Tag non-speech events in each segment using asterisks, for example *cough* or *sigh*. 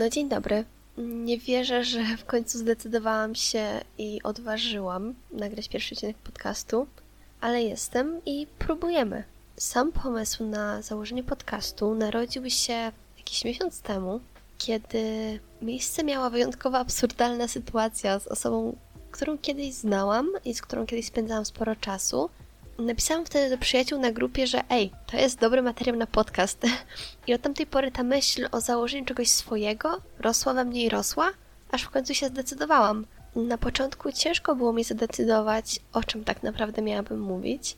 No dzień dobry. Nie wierzę, że w końcu zdecydowałam się i odważyłam nagrać pierwszy odcinek podcastu, ale jestem i próbujemy. Sam pomysł na założenie podcastu narodził się jakiś miesiąc temu, kiedy miejsce miała wyjątkowo absurdalna sytuacja z osobą, którą kiedyś znałam i z którą kiedyś spędzałam sporo czasu. Napisałam wtedy do przyjaciół na grupie, że ej, to jest dobry materiał na podcast. *laughs* I od tamtej pory ta myśl o założeniu czegoś swojego rosła we mnie i rosła, aż w końcu się zdecydowałam. Na początku ciężko było mi zadecydować, o czym tak naprawdę miałabym mówić,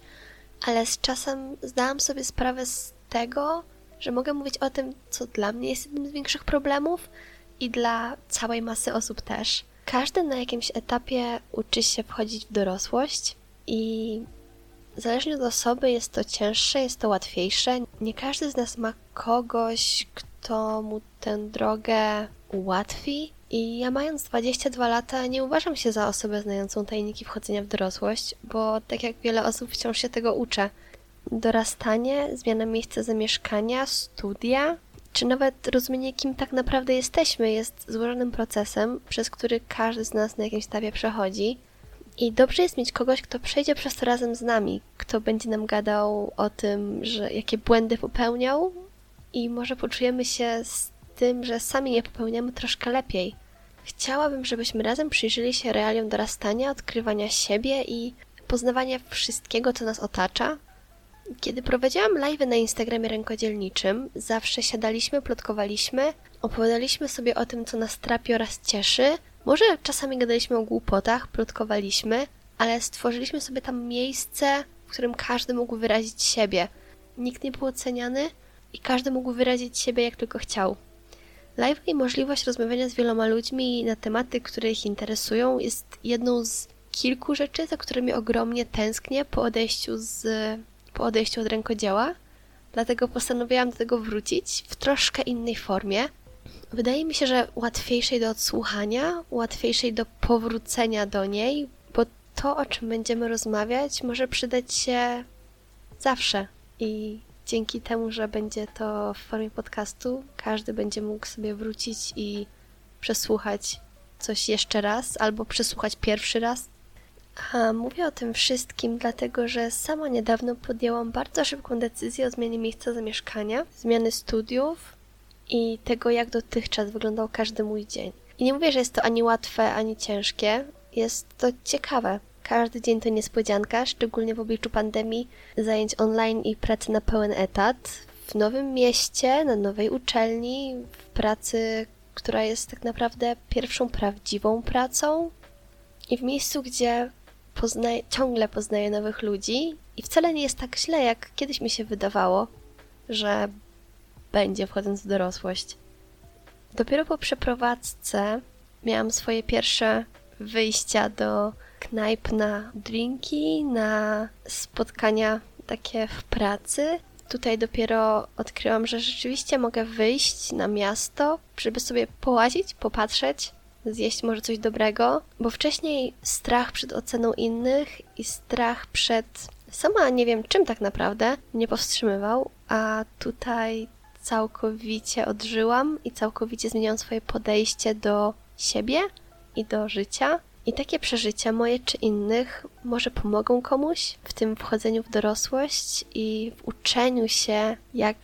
ale z czasem zdałam sobie sprawę z tego, że mogę mówić o tym, co dla mnie jest jednym z większych problemów i dla całej masy osób też. Każdy na jakimś etapie uczy się wchodzić w dorosłość i zależnie od osoby jest to cięższe, jest to łatwiejsze. Nie każdy z nas ma kogoś, kto mu tę drogę ułatwi. I ja mając 22 lata nie uważam się za osobę znającą tajniki wchodzenia w dorosłość, bo tak jak wiele osób wciąż się tego uczę. Dorastanie, zmiana miejsca zamieszkania, studia, czy nawet rozumienie, kim tak naprawdę jesteśmy, jest złożonym procesem, przez który każdy z nas na jakimś etapie przechodzi. I dobrze jest mieć kogoś, kto przejdzie przez to razem z nami, kto będzie nam gadał o tym, że jakie błędy popełniał i może poczujemy się z tym, że sami je popełniamy troszkę lepiej. Chciałabym, żebyśmy razem przyjrzeli się realiom dorastania, odkrywania siebie i poznawania wszystkiego, co nas otacza. Kiedy prowadziłam live na Instagramie rękodzielniczym, zawsze siadaliśmy, plotkowaliśmy, opowiadaliśmy sobie o tym, co nas trapi oraz cieszy, może czasami gadaliśmy o głupotach, plotkowaliśmy, ale stworzyliśmy sobie tam miejsce, w którym każdy mógł wyrazić siebie. Nikt nie był oceniany i każdy mógł wyrazić siebie jak tylko chciał. Live i możliwość rozmawiania z wieloma ludźmi na tematy, które ich interesują, jest jedną z kilku rzeczy, za którymi ogromnie tęsknię po odejściu, z, po odejściu od rękodzieła. Dlatego postanowiłam do tego wrócić w troszkę innej formie – Wydaje mi się, że łatwiejszej do odsłuchania, łatwiejszej do powrócenia do niej, bo to, o czym będziemy rozmawiać, może przydać się zawsze. I dzięki temu, że będzie to w formie podcastu, każdy będzie mógł sobie wrócić i przesłuchać coś jeszcze raz, albo przesłuchać pierwszy raz. A mówię o tym wszystkim, dlatego że sama niedawno podjęłam bardzo szybką decyzję o zmianie miejsca zamieszkania, zmiany studiów, i tego, jak dotychczas wyglądał każdy mój dzień. I nie mówię, że jest to ani łatwe, ani ciężkie. Jest to ciekawe. Każdy dzień to niespodzianka, szczególnie w obliczu pandemii, zajęć online i pracy na pełen etat. W nowym mieście, na nowej uczelni, w pracy, która jest tak naprawdę pierwszą prawdziwą pracą. I w miejscu, gdzie poznaję, ciągle poznaję nowych ludzi i wcale nie jest tak źle, jak kiedyś mi się wydawało, że będzie wchodząc w dorosłość. Dopiero po przeprowadzce miałam swoje pierwsze wyjścia do knajp na drinki, na spotkania takie w pracy. Tutaj dopiero odkryłam, że rzeczywiście mogę wyjść na miasto, żeby sobie połazić, popatrzeć, zjeść może coś dobrego, bo wcześniej strach przed oceną innych i strach przed sama nie wiem czym tak naprawdę mnie powstrzymywał, a tutaj całkowicie odżyłam i całkowicie zmieniłam swoje podejście do siebie i do życia. I takie przeżycia, moje czy innych, może pomogą komuś w tym wchodzeniu w dorosłość i w uczeniu się, jak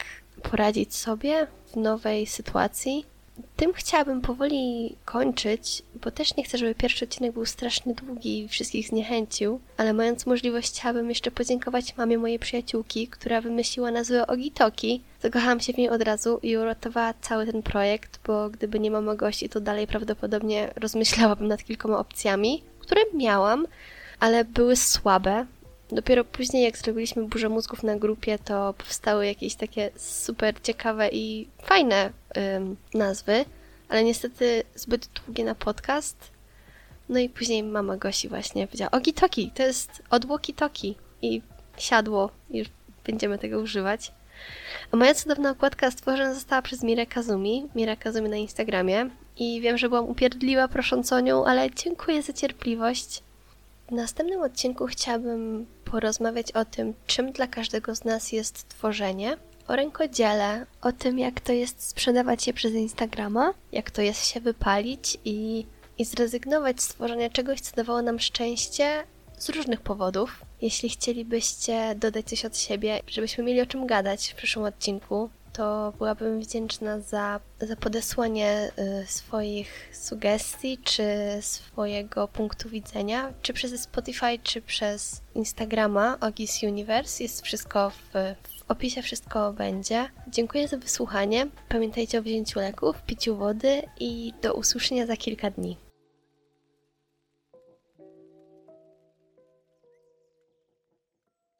poradzić sobie w nowej sytuacji, tym chciałabym powoli kończyć, bo też nie chcę, żeby pierwszy odcinek był strasznie długi i wszystkich zniechęcił, ale mając możliwość chciałabym jeszcze podziękować mamie mojej przyjaciółki, która wymyśliła nazwę Ogitoki. Zakochałam się w niej od razu i uratowała cały ten projekt, bo gdyby nie mama gości, to dalej prawdopodobnie rozmyślałabym nad kilkoma opcjami, które miałam, ale były słabe, Dopiero później, jak zrobiliśmy burzę mózgów na grupie, to powstały jakieś takie super ciekawe i fajne ym, nazwy, ale niestety zbyt długie na podcast. No i później mama Gosi właśnie powiedziała, ogi toki, to jest odłoki toki. I siadło, już będziemy tego używać. A moja cudowna okładka stworzona została przez Mirę Kazumi, Mira Kazumi na Instagramie. I wiem, że byłam upierdliwa prosząc o nią, ale dziękuję za cierpliwość. W następnym odcinku chciałabym porozmawiać o tym, czym dla każdego z nas jest tworzenie o rękodziele, o tym, jak to jest sprzedawać je przez Instagrama, jak to jest się wypalić i, i zrezygnować z tworzenia czegoś, co dawało nam szczęście z różnych powodów. Jeśli chcielibyście dodać coś od siebie, żebyśmy mieli o czym gadać w przyszłym odcinku, to byłabym wdzięczna za, za podesłanie y, swoich sugestii, czy swojego punktu widzenia, czy przez Spotify, czy przez Instagrama Ogis Universe. Jest wszystko w, w opisie, wszystko będzie. Dziękuję za wysłuchanie. Pamiętajcie o wzięciu leków, piciu wody i do usłyszenia za kilka dni.